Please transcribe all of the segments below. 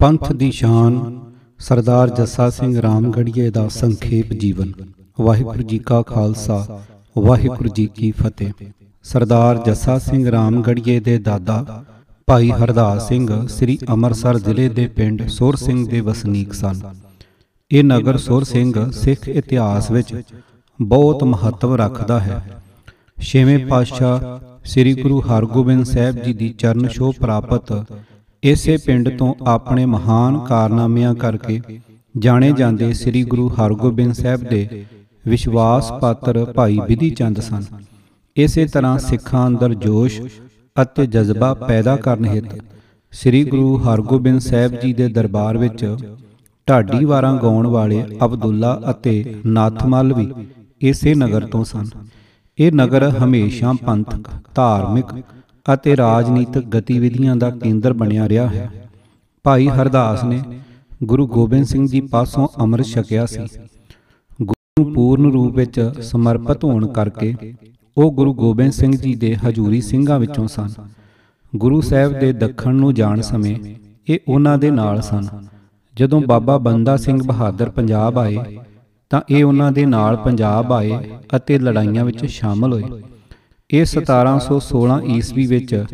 ਪੰਥ ਦੀ ਸ਼ਾਨ, ਸਰਦਾਰ ਜੱਸਾ ਸਿੰਘ ਰਾਮਗੜੀਏ ਦਾ ਸੰਖੇਪ ਜੀਵਨ। ਵਾਹਿਗੁਰੂ ਜੀ ਕਾ ਖਾਲਸਾ, ਵਾਹਿਗੁਰੂ ਜੀ ਕੀ ਫਤਿਹ। ਸਰਦਾਰ ਜੱਸਾ ਸਿੰਘ ਰਾਮਗੜੀਏ ਦੇ ਦਾਦਾ ਭਾਈ ਹਰਦਾਸ ਸਿੰਘ ਸ੍ਰੀ ਅੰਮ੍ਰਿਤਸਰ ਜ਼ਿਲ੍ਹੇ ਦੇ ਪਿੰਡ ਸੁਰ ਸਿੰਘ ਦੇ ਵਸਨੀਕ ਸਨ। ਇਹ ਨਗਰ ਸੁਰ ਸਿੰਘ ਸਿੱਖ ਇਤਿਹਾਸ ਵਿੱਚ ਬਹੁਤ ਮਹੱਤਵ ਰੱਖਦਾ ਹੈ। ਛੇਵੇਂ ਪਾਤਸ਼ਾਹ ਸ੍ਰੀ ਗੁਰੂ ਹਰਗੋਬਿੰਦ ਸਾਹਿਬ ਜੀ ਦੀ ਚਰਨ ਛੋਹ ਪ੍ਰਾਪਤ ਇਸੇ ਪਿੰਡ ਤੋਂ ਆਪਣੇ ਮਹਾਨ ਕਾਰਨਾਮਿਆਂ ਕਰਕੇ ਜਾਣੇ ਜਾਂਦੇ ਸ੍ਰੀ ਗੁਰੂ ਹਰਗੋਬਿੰਦ ਸਾਹਿਬ ਦੇ ਵਿਸ਼ਵਾਸ ਪਾਤਰ ਭਾਈ ਵਿਧੀ ਚੰਦ ਸਨ। ਇਸੇ ਤਰ੍ਹਾਂ ਸਿੱਖਾਂ ਅੰਦਰ ਜੋਸ਼ ਅਤੇ ਜਜ਼ਬਾ ਪੈਦਾ ਕਰਨ ਹਿੱਤ ਸ੍ਰੀ ਗੁਰੂ ਹਰਗੋਬਿੰਦ ਸਾਹਿਬ ਜੀ ਦੇ ਦਰਬਾਰ ਵਿੱਚ ਢਾਡੀ ਵਾਰਾਂ ਗਾਉਣ ਵਾਲੇ ਅਬਦੁੱਲਾ ਅਤੇ ਨਾਥਮਲ ਵੀ ਇਸੇ ਨਗਰ ਤੋਂ ਸਨ। ਇਹ ਨਗਰ ਹਮੇਸ਼ਾ ਪੰਥਕ, ਧਾਰਮਿਕ ਅਤੇ ਰਾਜਨੀਤਿਕ ਗਤੀਵਿਧੀਆਂ ਦਾ ਕੇਂਦਰ ਬਣਿਆ ਰਿਹਾ ਹੈ। ਭਾਈ ਹਰਦਾਸ ਨੇ ਗੁਰੂ ਗੋਬਿੰਦ ਸਿੰਘ ਜੀ ਪਾਸੋਂ ਅੰਮ੍ਰਿਤ ਛਕਿਆ ਸੀ। ਗੁਰੂ ਨੂੰ ਪੂਰਨ ਰੂਪ ਵਿੱਚ ਸਮਰਪਿਤ ਹੋਣ ਕਰਕੇ ਉਹ ਗੁਰੂ ਗੋਬਿੰਦ ਸਿੰਘ ਜੀ ਦੇ ਹਜੂਰੀ ਸਿੰਘਾਂ ਵਿੱਚੋਂ ਸਨ। ਗੁਰੂ ਸਾਹਿਬ ਦੇ ਦੱਖਣ ਨੂੰ ਜਾਣ ਸਮੇਂ ਇਹ ਉਹਨਾਂ ਦੇ ਨਾਲ ਸਨ। ਜਦੋਂ ਬਾਬਾ ਬੰਦਾ ਸਿੰਘ ਬਹਾਦਰ ਪੰਜਾਬ ਆਏ ਤਾਂ ਇਹ ਉਹਨਾਂ ਦੇ ਨਾਲ ਪੰਜਾਬ ਆਏ ਅਤੇ ਲੜਾਈਆਂ ਵਿੱਚ ਸ਼ਾਮਲ ਹੋਏ। ਇਹ 1716 ਈਸਵੀ ਵਿੱਚ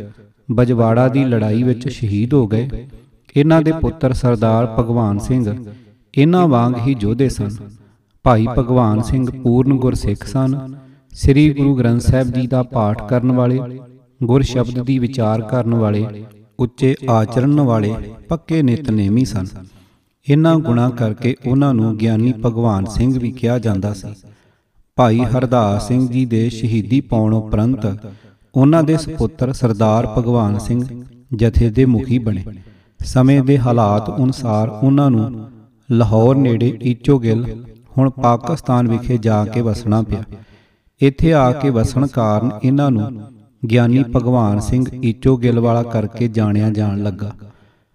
ਬਜਵਾੜਾ ਦੀ ਲੜਾਈ ਵਿੱਚ ਸ਼ਹੀਦ ਹੋ ਗਏ। ਇਹਨਾਂ ਦੇ ਪੁੱਤਰ ਸਰਦਾਰ ਭਗਵਾਨ ਸਿੰਘ, ਇਹਨਾਂ ਵਾਂਗ ਹੀ ਯੋਧੇ ਸਨ। ਭਾਈ ਭਗਵਾਨ ਸਿੰਘ ਪੂਰਨ ਗੁਰਸਿੱਖ ਸਨ। ਸ੍ਰੀ ਗੁਰੂ ਗ੍ਰੰਥ ਸਾਹਿਬ ਜੀ ਦਾ ਪਾਠ ਕਰਨ ਵਾਲੇ, ਗੁਰ ਸ਼ਬਦ ਦੀ ਵਿਚਾਰ ਕਰਨ ਵਾਲੇ, ਉੱਚੇ ਆਚਰਣ ਵਾਲੇ, ਪੱਕੇ ਨਿਤਨੇਮੀ ਸਨ। ਇਹਨਾਂ ਗੁਣਾ ਕਰਕੇ ਉਹਨਾਂ ਨੂੰ ਗਿਆਨੀ ਭਗਵਾਨ ਸਿੰਘ ਵੀ ਕਿਹਾ ਜਾਂਦਾ ਸੀ। ਭਾਈ ਹਰਦਾਸ ਸਿੰਘ ਜੀ ਦੇ ਸ਼ਹੀਦੀ ਪਾਉਣ ਉਪਰੰਤ ਉਹਨਾਂ ਦੇ ਸੁਪੁੱਤਰ ਸਰਦਾਰ ਭਗਵਾਨ ਸਿੰਘ ਜਥੇ ਦੇ ਮੁਖੀ ਬਣੇ। ਸਮੇਂ ਦੇ ਹਾਲਾਤ ਅਨੁਸਾਰ ਉਹਨਾਂ ਨੂੰ ਲਾਹੌਰ ਨੇੜੇ ਈਚੋਗਿਲ ਹੁਣ ਪਾਕਿਸਤਾਨ ਵਿਖੇ ਜਾ ਕੇ ਵਸਣਾ ਪਿਆ। ਇੱਥੇ ਆ ਕੇ ਵਸਣ ਕਾਰਨ ਇਹਨਾਂ ਨੂੰ ਗਿਆਨੀ ਭਗਵਾਨ ਸਿੰਘ ਈਚੋਗਿਲ ਵਾਲਾ ਕਰਕੇ ਜਾਣਿਆ ਜਾਣ ਲੱਗਾ।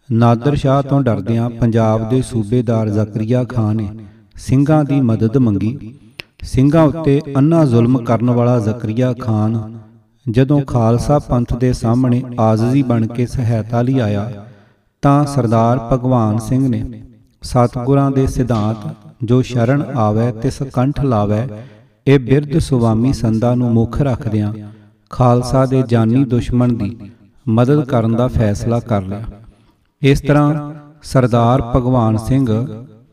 ਨਾਦਰ ਸ਼ਾਹ ਤੋਂ ਡਰਦਿਆਂ ਪੰਜਾਬ ਦੇ ਸੂਬੇਦਾਰ ਜ਼ਕਰੀਆ ਖਾਨ ਨੇ ਸਿੰਘਾਂ ਦੀ ਮਦਦ ਮੰਗੀ। ਸਿੰਘਾਂ ਉੱਤੇ ਅੰਨਾ ਜ਼ੁਲਮ ਕਰਨ ਵਾਲਾ ਜ਼ਕਰੀਆ ਖਾਨ ਜਦੋਂ ਖਾਲਸਾ ਪੰਥ ਦੇ ਸਾਹਮਣੇ ਆਜ਼ਜ਼ੀ ਬਣ ਕੇ ਸਹਾਇਤਾ ਲਈ ਆਇਆ, ਤਾਂ ਸਰਦਾਰ ਭਗਵਾਨ ਸਿੰਘ ਨੇ ਸਤਿਗੁਰਾਂ ਦੇ ਸਿਧਾਂਤ, ਜੋ ਸ਼ਰਨ ਆਵੇ ਤੇ ਸਕੰਠ ਲਾਵੇ, ਇਹ ਬਿਰਧ ਸੁਵਾਮੀ ਸੰਦਾ ਨੂੰ ਮੁੱਖ ਰੱਖਦਿਆਂ ਖਾਲਸਾ ਦੇ ਜਾਨੀ ਦੁਸ਼ਮਣ ਦੀ ਮਦਦ ਕਰਨ ਦਾ ਫੈਸਲਾ ਕਰ ਲਿਆ। ਇਸ ਤਰ੍ਹਾਂ ਸਰਦਾਰ ਭਗਵਾਨ ਸਿੰਘ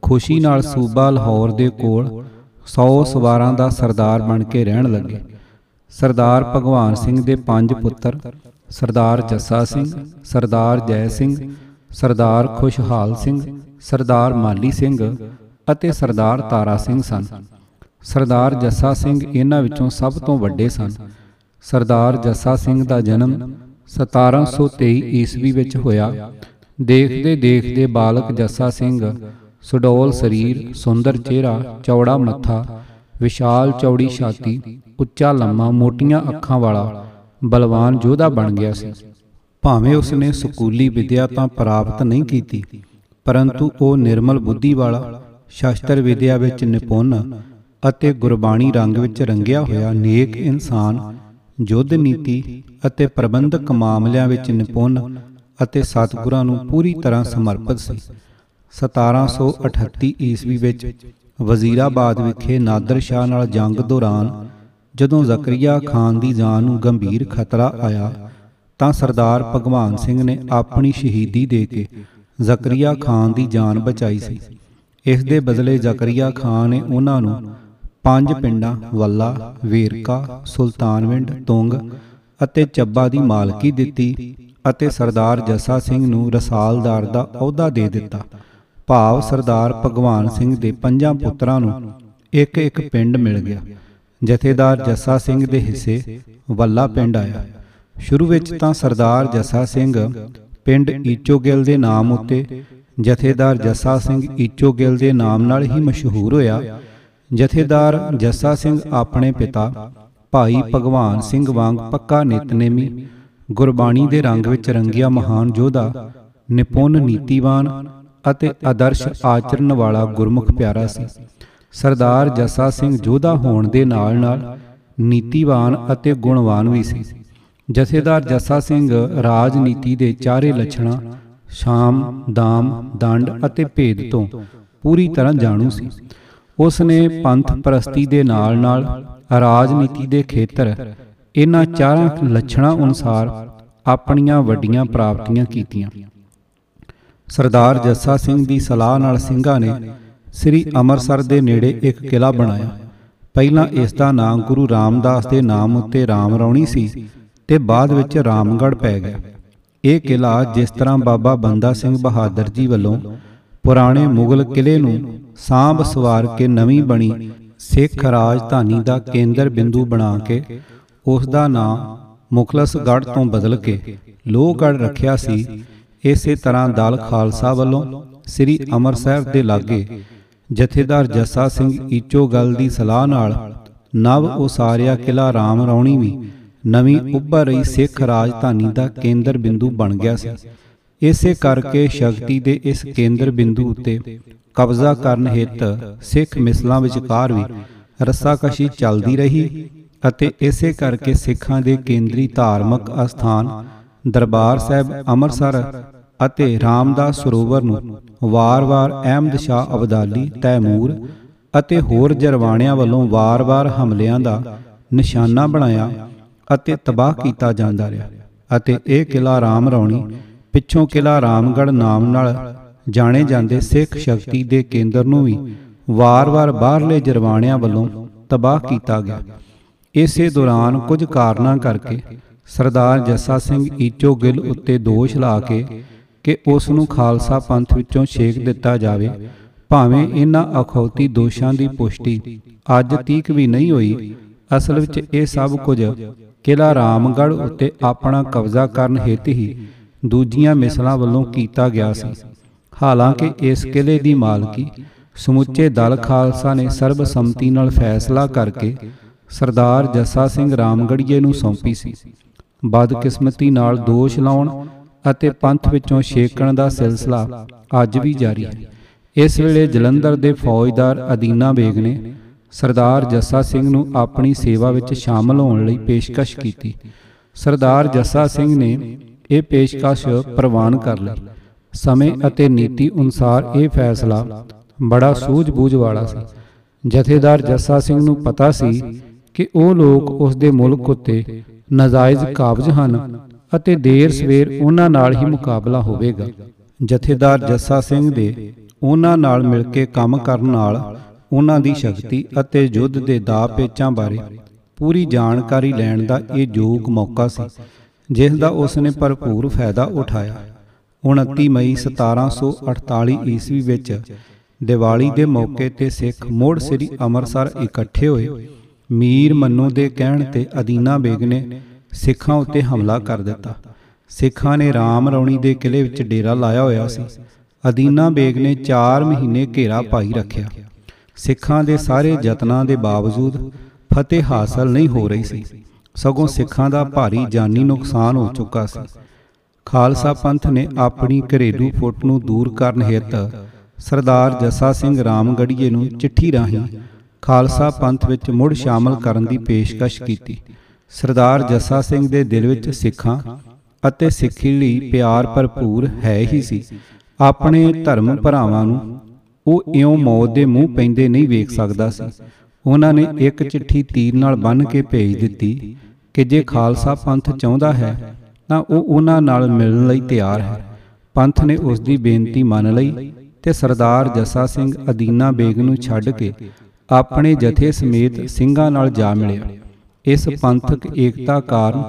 ਖੁਸ਼ੀ ਨਾਲ ਸੂਬਾ ਲਾਹੌਰ ਦੇ ਕੋਲ 100 ਸਵਾਰਾਂ ਦਾ ਸਰਦਾਰ ਬਣ ਕੇ ਰਹਿਣ ਲੱਗੇ। ਸਰਦਾਰ ਭਗਵਾਨ ਸਿੰਘ ਦੇ ਪੰਜ ਪੁੱਤਰ ਸਰਦਾਰ ਜੱਸਾ ਸਿੰਘ ਸਰਦਾਰ ਜੈ ਸਿੰਘ ਸਰਦਾਰ ਖੁਸ਼ਹਾਲ ਸਿੰਘ ਸਰਦਾਰ ਮਾਲੀ ਸਿੰਘ ਅਤੇ ਸਰਦਾਰ ਤਾਰਾ ਸਿੰਘ ਸਨ। ਸਰਦਾਰ ਜੱਸਾ ਸਿੰਘ ਇਹਨਾਂ ਵਿੱਚੋਂ ਸਭ ਤੋਂ ਵੱਡੇ ਸਨ। ਸਰਦਾਰ ਜੱਸਾ ਸਿੰਘ ਦਾ ਜਨਮ 1723 ਈਸਵੀ ਵਿੱਚ ਹੋਇਆ। ਦੇਖਦੇ ਦੇਖਦੇ ਬਾਲਕ ਜੱਸਾ ਸਿੰਘ ਸੁਡੋਲ ਸਰੀਰ, ਸੁੰਦਰ ਚਿਹਰਾ, ਚੌੜਾ ਮੱਥਾ, ਵਿਸ਼ਾਲ ਚੌੜੀ ਛਾਤੀ, ਉੱਚਾ ਲੰਮਾ ਮੋਟੀਆਂ ਅੱਖਾਂ ਵਾਲਾ ਬਲਵਾਨ ਯੋਧਾ ਬਣ ਗਿਆ ਸੀ। ਭਾਵੇਂ ਉਸਨੇ ਸਕੂਲੀ ਵਿਦਿਆ ਤਾਂ ਪ੍ਰਾਪਤ ਨਹੀਂ ਕੀਤੀ, ਪਰੰਤੂ ਉਹ ਨਿਰਮਲ ਬੁੱਧੀ ਵਾਲਾ ਸ਼ਾਸਤਰ ਵਿਦਿਆ ਵਿੱਚ ਨਿਪੁੰਨ ਅਤੇ ਗੁਰਬਾਣੀ ਰੰਗ ਵਿੱਚ ਰੰਗਿਆ ਹੋਇਆ ਨੇਕ ਇਨਸਾਨ, ਯੁੱਧ ਨੀਤੀ ਅਤੇ ਪ੍ਰਬੰਧਕ ਮਾਮਲਿਆਂ ਵਿੱਚ ਨਿਪੁੰਨ ਅਤੇ ਸਤਿਗੁਰਾਂ ਨੂੰ ਪੂਰੀ ਤਰ੍ਹਾਂ ਸਮਰਪਿਤ ਸੀ। 1738 ਈਸਵੀ ਵਿੱਚ ਵਜ਼ੀਰਾਬਾਦ ਵਿਖੇ ਨਾਦਰ ਸ਼ਾਹ ਨਾਲ ਜੰਗ ਦੌਰਾਨ ਜਦੋਂ ਜ਼ਕਰੀਆ ਖਾਨ ਦੀ ਜਾਨ ਨੂੰ ਗੰਭੀਰ ਖਤਰਾ ਆਇਆ ਤਾਂ ਸਰਦਾਰ ਭਗਵਾਨ ਸਿੰਘ ਨੇ ਆਪਣੀ ਸ਼ਹੀਦੀ ਦੇ ਕੇ ਜ਼ਕਰੀਆ ਖਾਨ ਦੀ ਜਾਨ ਬਚਾਈ ਸੀ। ਇਸ ਦੇ ਬਦਲੇ ਜ਼ਕਰੀਆ ਖਾਨ ਨੇ ਉਹਨਾਂ ਨੂੰ ਪੰਜ ਪਿੰਡਾਂ ਵੱਲਾ, ਵੇਰਕਾ, ਸੁਲਤਾਨਵਿੰਡ, ਤੁੰਗ ਅਤੇ ਚੱਬਾ ਦੀ ਮਾਲਕੀ ਦਿੱਤੀ ਅਤੇ ਸਰਦਾਰ ਜੱਸਾ ਸਿੰਘ ਨੂੰ ਰਸਾਲਦਾਰ ਦਾ ਅਹੁਦਾ ਦੇ ਦਿੱਤਾ। ਭਾਵ ਸਰਦਾਰ ਭਗਵਾਨ ਸਿੰਘ ਦੇ ਪੰਜਾਂ ਪੁੱਤਰਾਂ ਨੂੰ ਇੱਕ ਇੱਕ ਪਿੰਡ ਮਿਲ ਗਿਆ। ਜਥੇਦਾਰ ਜੱਸਾ ਸਿੰਘ ਦੇ ਹਿੱਸੇ ਵੱਲਾ ਪਿੰਡ ਆਇਆ। ਸ਼ੁਰੂ ਵਿੱਚ ਤਾਂ ਸਰਦਾਰ ਜੱਸਾ ਸਿੰਘ ਪਿੰਡ ਈਚੋਗਿਲ ਦੇ ਨਾਮ ਉੱਤੇ, ਜਥੇਦਾਰ ਜੱਸਾ ਸਿੰਘ ਈਚੋਗਿਲ ਦੇ ਨਾਮ ਨਾਲ ਹੀ ਮਸ਼ਹੂਰ ਹੋਇਆ। ਜਥੇਦਾਰ ਜੱਸਾ ਸਿੰਘ ਆਪਣੇ ਪਿਤਾ, ਭਾਈ ਭਗਵਾਨ ਸਿੰਘ ਵਾਂਗ ਪੱਕਾ ਨਿਤਨੇਮੀ, ਗੁਰਬਾਣੀ ਦੇ ਰੰਗ ਵਿੱਚ ਰੰਗਿਆ ਮਹਾਨ ਯੋਧਾ, ਨਿਪੁੰਨ ਨੀਤੀਵਾਨ ਅਤੇ ਆਦਰਸ਼ ਆਚਰਣ ਵਾਲਾ ਗੁਰਮੁਖ ਪਿਆਰਾ ਸੀ। ਸਰਦਾਰ ਜੱਸਾ ਸਿੰਘ ਯੋਧਾ ਹੋਣ ਦੇ ਨਾਲ-ਨਾਲ ਨੀਤੀਵਾਨ ਅਤੇ ਗੁਣਵਾਨ ਵੀ ਸੀ। ਜਥੇਦਾਰ ਜੱਸਾ ਸਿੰਘ ਰਾਜਨੀਤੀ ਦੇ ਚਾਰੇ ਲੱਛਣਾਂ ਸ਼ਾਮ, ਦਾਮ, ਦੰਡ ਅਤੇ ਭੇਦ ਤੋਂ ਪੂਰੀ ਤਰ੍ਹਾਂ ਜਾਣੂ ਸੀ। ਉਸ ਨੇ ਪੰਥ ਪ੍ਰਸਤੀ ਦੇ ਨਾਲ-ਨਾਲ ਰਾਜਨੀਤੀ ਦੇ ਖੇਤਰ ਇਹਨਾਂ ਚਾਰਾਂ ਲੱਛਣਾਂ ਅਨੁਸਾਰ ਆਪਣੀਆਂ ਵੱਡੀਆਂ ਪ੍ਰਾਪਤੀਆਂ ਕੀਤੀਆਂ। ਸਰਦਾਰ ਜੱਸਾ ਸਿੰਘ ਦੀ ਸਲਾਹ ਨਾਲ ਸਿੰਘਾਂ ਨੇ ਸ੍ਰੀ ਅੰਮ੍ਰਿਤਸਰ ਦੇ ਨੇੜੇ ਇੱਕ ਕਿਲਾ ਬਣਾਇਆ। ਪਹਿਲਾਂ ਇਸ ਦਾ ਨਾਮ ਗੁਰੂ ਰਾਮਦਾਸ ਦੇ ਨਾਮ ਉੱਤੇ ਰਾਮ ਰੌਣੀ ਸੀ ਤੇ ਬਾਅਦ ਵਿੱਚ ਰਾਮਗੜ੍ਹ ਪੈ ਗਿਆ। ਇਹ ਕਿਲਾ ਜਿਸ ਤਰ੍ਹਾਂ ਬਾਬਾ ਬੰਦਾ ਸਿੰਘ ਬਹਾਦਰ ਜੀ ਵੱਲੋਂ ਪੁਰਾਣੇ ਮੁਗਲ ਕਿਲੇ ਨੂੰ ਸਾਂਭ ਸਵਾਰ ਕੇ ਨਵੀਂ ਬਣੀ ਸਿੱਖ ਰਾਜਧਾਨੀ ਦਾ ਕੇਂਦਰ ਬਿੰਦੂ ਬਣਾ ਕੇ ਉਸ ਦਾ ਨਾਮ ਮੁਖਲਸਗੜ੍ਹ ਤੋਂ ਬਦਲ ਕੇ ਲੋਹਗੜ੍ਹ ਰੱਖਿਆ ਸੀ। ਇਸੇ ਤਰ੍ਹਾਂ ਦਲ ਖਾਲਸਾ ਵੱਲੋਂ ਸ੍ਰੀ ਅੰਮ੍ਰਿਤਸਰ ਦੇ ਲਾਗੇ ਜਥੇਦਾਰ ਜੱਸਾ ਸਿੰਘ ਈਚੋ ਗੱਲ ਦੀ ਸਲਾਹ ਨਾਲ ਨਵ ਉਸਾਰਿਆ ਕਿਲਾ ਰਾਮ ਰੌਣੀ ਵੀ ਨਵੀਂ ਉੱਭਰ ਰਹੀ ਸਿੱਖ ਰਾਜਧਾਨੀ ਦਾ ਕੇਂਦਰ ਬਿੰਦੂ ਬਣ ਗਿਆ ਸੀ। ਇਸੇ ਕਰਕੇ ਸ਼ਕਤੀ ਦੇ ਇਸ ਕੇਂਦਰ ਬਿੰਦੂ ਉੱਤੇ ਕਬਜ਼ਾ ਕਰਨ ਹਿੱਤ ਸਿੱਖ ਮਿਸਲਾਂ ਵਿਚਕਾਰ ਵੀ ਰੱਸਾਕਸ਼ੀ ਚੱਲਦੀ ਰਹੀ ਅਤੇ ਇਸੇ ਕਰਕੇ ਸਿੱਖਾਂ ਦੇ ਕੇਂਦਰੀ ਧਾਰਮਿਕ ਅਸਥਾਨ ਦਰਬਾਰ ਸਾਹਿਬ ਅੰਮ੍ਰਿਤਸਰ ਅਤੇ ਰਾਮਦਾਸ ਸਰੋਵਰ ਨੂੰ ਵਾਰ-ਵਾਰ ਅਹਿਮਦ ਸ਼ਾਹ ਅਬਦਾਲੀ, ਤੈਮੂਰ ਅਤੇ ਹੋਰ ਜਰਵਾਣਿਆਂ ਵੱਲੋਂ ਵਾਰ-ਵਾਰ ਹਮਲਿਆਂ ਦਾ ਨਿਸ਼ਾਨਾ ਬਣਾਇਆ ਅਤੇ ਤਬਾਹ ਕੀਤਾ ਜਾਂਦਾ ਰਿਹਾ ਅਤੇ ਇਹ ਕਿਲਾ ਰਾਮ ਰੌਣੀ ਪਿੱਛੋਂ ਕਿਲਾ ਰਾਮਗੜ੍ਹ ਨਾਮ ਨਾਲ ਜਾਣੇ ਜਾਂਦੇ ਸਿੱਖ ਸ਼ਕਤੀ ਦੇ ਕੇਂਦਰ ਨੂੰ ਵੀ ਵਾਰ-ਵਾਰ ਬਾਹਰਲੇ ਜਰਵਾਣਿਆਂ ਵੱਲੋਂ ਤਬਾਹ ਕੀਤਾ ਗਿਆ। ਇਸੇ ਦੌਰਾਨ ਕੁਝ ਕਾਰਨਾਂ ਕਰਕੇ ਸਰਦਾਰ ਜੱਸਾ ਸਿੰਘ ਈਚੋ ਗਿੱਲ ਉੱਤੇ ਦੋਸ਼ ਲਾ ਕੇ ਕਿ ਉਸ ਨੂੰ ਖਾਲਸਾ ਪੰਥ ਵਿੱਚੋਂ ਛੇਕ ਦਿੱਤਾ ਜਾਵੇ, ਭਾਵੇਂ ਇਹਨਾਂ ਅਖੌਤੀ ਦੋਸ਼ਾਂ ਦੀ ਪੁਸ਼ਟੀ ਅੱਜ ਤੀਕ ਵੀ ਨਹੀਂ ਹੋਈ, ਅਸਲ ਵਿੱਚ ਇਹ ਸਭ ਕੁਝ ਕਿਲਾ ਰਾਮਗੜ੍ਹ ਉੱਤੇ ਆਪਣਾ ਕਬਜ਼ਾ ਕਰਨ ਹਿੱਤ ਹੀ ਦੂਜੀਆਂ ਮਿਸਲਾਂ ਵੱਲੋਂ ਕੀਤਾ ਗਿਆ ਸੀ। ਹਾਲਾਂਕਿ ਇਸ ਕਿਲੇ ਦੀ ਮਾਲਕੀ ਸਮੁੱਚੇ ਦਲ ਖਾਲਸਾ ਨੇ ਸਰਬਸੰਮਤੀ ਨਾਲ ਫੈਸਲਾ ਕਰਕੇ ਸਰਦਾਰ ਜੱਸਾ ਸਿੰਘ ਰਾਮਗੜੀਏ ਨੂੰ ਸੌਂਪੀ ਸੀ। ਬਦਕਿਸਮਤੀ ਨਾਲ ਦੋਸ਼ ਲਾਉਣ ਅਤੇ ਪੰਥ ਵਿੱਚੋਂ ਛੇਕਣ ਦਾ ਸਿਲਸਿਲਾ ਅੱਜ ਵੀ ਜਾਰੀ ਹੈ। ਇਸ ਵੇਲੇ ਜਲੰਧਰ ਦੇ ਫੌਜਦਾਰ ਅਦੀਨਾ ਬੇਗ ਨੇ ਸਰਦਾਰ ਜੱਸਾ ਸਿੰਘ ਨੂੰ ਆਪਣੀ ਸੇਵਾ ਵਿੱਚ ਸ਼ਾਮਲ ਹੋਣ ਲਈ ਪੇਸ਼ਕਸ਼ ਕੀਤੀ। ਸਰਦਾਰ ਜੱਸਾ ਸਿੰਘ ਨੇ ਇਹ ਪੇਸ਼ਕਸ਼ ਪ੍ਰਵਾਨ ਕਰ ਲਈ। ਸਮੇਂ ਅਤੇ ਨੀਤੀ ਅਨੁਸਾਰ ਇਹ ਫੈਸਲਾ ਬੜਾ ਸੂਝ-ਬੂਝ ਵਾਲਾ ਸੀ। ਜਥੇਦਾਰ ਜੱਸਾ ਸਿੰਘ ਨੂੰ ਪਤਾ ਸੀ ਕਿ ਉਹ ਲੋਕ ਉਸ ਦੇ ਮੁਲਕ ਉੱਤੇ ਨਜਾਇਜ਼ ਕਾਬਜ਼ ਹਨ ਅਤੇ ਦੇਰ ਸਵੇਰ ਉਹਨਾਂ ਨਾਲ ਹੀ ਮੁਕਾਬਲਾ ਹੋਵੇਗਾ। ਜਥੇਦਾਰ ਜੱਸਾ ਸਿੰਘ ਦੇ ਉਹਨਾਂ ਨਾਲ ਮਿਲ ਕੇ ਕੰਮ ਕਰਨ ਨਾਲ ਉਹਨਾਂ ਦੀ ਸ਼ਕਤੀ ਅਤੇ ਯੁੱਧ ਦੇ ਦਾਅ ਪੇਚਾਂ ਬਾਰੇ ਪੂਰੀ ਜਾਣਕਾਰੀ ਲੈਣ ਦਾ ਇਹ ਯੋਗ ਮੌਕਾ ਸੀ, ਜਿਸ ਦਾ ਉਸ ਨੇ ਭਰਪੂਰ ਫਾਇਦਾ ਉਠਾਇਆ। 29 ਮਈ 1748 ਈਸਵੀ ਵਿੱਚ ਦੀਵਾਲੀ ਦੇ ਮੌਕੇ ਤੇ ਸਿੱਖ ਮੋੜ ਸ੍ਰੀ ਅੰਮ੍ਰਿਤਸਰ ਇਕੱਠੇ ਹੋਏ ਮੀਰ ਮੰਨੂ ਦੇ ਕਹਿਣ ਤੇ ਅਦੀਨਾ ਬੇਗ ਨੇ ਸਿੱਖਾਂ ਉੱਤੇ ਹਮਲਾ ਕਰ ਦਿੱਤਾ। ਸਿੱਖਾਂ ਨੇ ਰਾਮ ਰੌਣੀ ਦੇ ਕਿਲੇ ਵਿੱਚ ਡੇਰਾ ਲਾਇਆ ਹੋਇਆ ਸੀ। ਅਦੀਨਾ ਬੇਗ ਨੇ 4 ਮਹੀਨੇ ਘੇਰਾ ਪਾਈ ਰੱਖਿਆ। ਸਿੱਖਾਂ ਦੇ ਸਾਰੇ ਯਤਨਾਂ ਦੇ ਬਾਵਜੂਦ ਫਤਿਹ ਹਾਸਲ ਨਹੀਂ ਹੋ ਰਹੀ ਸੀ। ਸਗੋਂ ਸਿੱਖਾਂ ਦਾ ਭਾਰੀ ਜਾਨੀ ਨੁਕਸਾਨ ਹੋ ਚੁੱਕਾ ਸੀ। ਖਾਲਸਾ ਪੰਥ ਨੇ ਆਪਣੀ ਘਰੇਲੂ ਫੁੱਟ ਨੂੰ ਦੂਰ ਕਰਨ ਹਿੱਤ ਸਰਦਾਰ ਜੱਸਾ ਸਿੰਘ ਰਾਮਗੜੀਏ ਨੂੰ ਚਿੱਠੀ ਰਾਹੀਂ ਖਾਲਸਾ ਪੰਥ ਵਿੱਚ ਮੁੜ ਸ਼ਾਮਲ ਕਰਨ ਦੀ ਪੇਸ਼ਕਸ਼ ਕੀਤੀ। ਸਰਦਾਰ ਜੱਸਾ ਸਿੰਘ ਦੇ ਦਿਲ ਵਿੱਚ ਸਿੱਖਾਂ ਅਤੇ ਸਿੱਖੀ ਲਈ ਪਿਆਰ ਭਰਪੂਰ ਹੈ ਹੀ ਸੀ। ਆਪਣੇ ਧਰਮ ਭਰਾਵਾਂ ਨੂੰ ਉਹ ਇਉਂ ਮੌਤ ਦੇ ਮੂੰਹ ਪੈਂਦੇ ਨਹੀਂ ਵੇਖ ਸਕਦਾ ਸੀ। ਉਹਨਾਂ ਨੇ ਇੱਕ ਚਿੱਠੀ ਤੀਰ ਨਾਲ ਬੰਨ੍ਹ ਕੇ ਭੇਜ ਦਿੱਤੀ ਕਿ ਜੇ ਖਾਲਸਾ ਪੰਥ ਚਾਹੁੰਦਾ ਹੈ, ਤਾਂ ਉਹ ਉਹਨਾਂ ਨਾਲ ਮਿਲਣ ਲਈ ਤਿਆਰ ਹੈ। ਪੰਥ ਨੇ ਉਸ ਦੀ ਬੇਨਤੀ ਮੰਨ ਲਈ ਤੇ ਸਰਦਾਰ ਜੱਸਾ ਸਿੰਘ ਅਦੀਨਾ ਬੇਗ ਨੂੰ ਛੱਡ ਕੇ ਆਪਣੇ ਜਥੇ ਸਮੇਤ ਸਿੰਘਾਂ ਨਾਲ ਜਾ ਮਿਲਿਆ। ਇਸ ਪੰਥਕ ਏਕਤਾ ਕਾਰਨ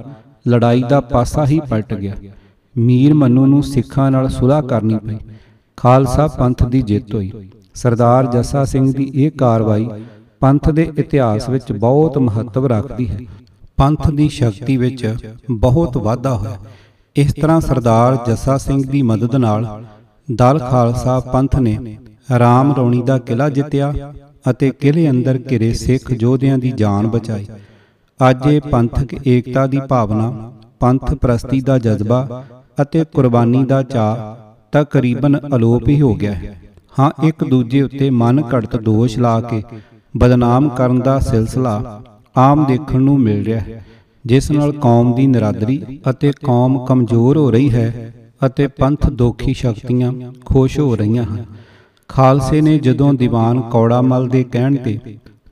ਲੜਾਈ ਦਾ ਪਾਸਾ ਹੀ ਪਲਟ ਗਿਆ। ਮੀਰ ਮੰਨੂ ਨੂੰ ਸਿੱਖਾਂ ਨਾਲ ਸੁਲ੍ਹਾ ਕਰਨੀ ਪਈ। ਖਾਲਸਾ ਪੰਥ ਦੀ ਜਿੱਤ ਹੋਈ। ਸਰਦਾਰ ਜੱਸਾ ਸਿੰਘ ਦੀ ਇਹ ਕਾਰਵਾਈ ਪੰਥ ਦੇ ਇਤਿਹਾਸ ਵਿੱਚ ਬਹੁਤ ਮਹੱਤਵ ਰੱਖਦੀ ਹੈ। ਪੰਥ ਦੀ ਸ਼ਕਤੀ ਵਿੱਚ ਬਹੁਤ ਵਾਧਾ ਹੋਇਆ। ਇਸ ਤਰ੍ਹਾਂ ਸਰਦਾਰ ਜੱਸਾ ਸਿੰਘ ਦੀ ਮਦਦ ਨਾਲ ਦਲ ਖਾਲਸਾ ਪੰਥ ਨੇ ਰਾਮ ਰੌਣੀ ਦਾ ਕਿਲਾ ਜਿੱਤਿਆ। ਅਤੇ ਕਿਲੇ ਅੰਦਰ ਘਿਰੇ ਸਿੱਖ ਯੋਧਿਆਂ ਦੀ ਜਾਨ ਬਚਾਈ। ਅੱਜ ਇਹ ਪੰਥਕ ਏਕਤਾ ਦੀ ਭਾਵਨਾ, ਪੰਥ ਪ੍ਰਸਤੀ ਦਾ ਜਜ਼ਬਾ ਅਤੇ ਕੁਰਬਾਨੀ ਦਾ ਚਾਹ ਤਕਰੀਬਨ ਅਲੋਪ ਹੀ ਹੋ ਗਿਆ ਹੈ। ਹਾਂ, ਇੱਕ ਦੂਜੇ ਉੱਤੇ ਮਨ ਘੜਤ ਦੋਸ਼ ਲਾ ਕੇ ਬਦਨਾਮ ਕਰਨ ਦਾ ਸਿਲਸਿਲਾ ਆਮ ਦੇਖਣ ਨੂੰ ਮਿਲ ਰਿਹਾ ਹੈ, ਜਿਸ ਨਾਲ ਕੌਮ ਦੀ ਨਰਾਦਰੀ ਅਤੇ ਕੌਮ ਕਮਜ਼ੋਰ ਹੋ ਰਹੀ ਹੈ ਅਤੇ ਪੰਥ ਦੋਖੀ ਸ਼ਕਤੀਆਂ ਖੁਸ਼ ਹੋ ਰਹੀਆਂ ਹਨ। ਖਾਲਸੇ ਨੇ ਜਦੋਂ ਦੀਵਾਨ ਕੌੜਾਮਲ ਦੇ ਕਹਿਣ ਤੇ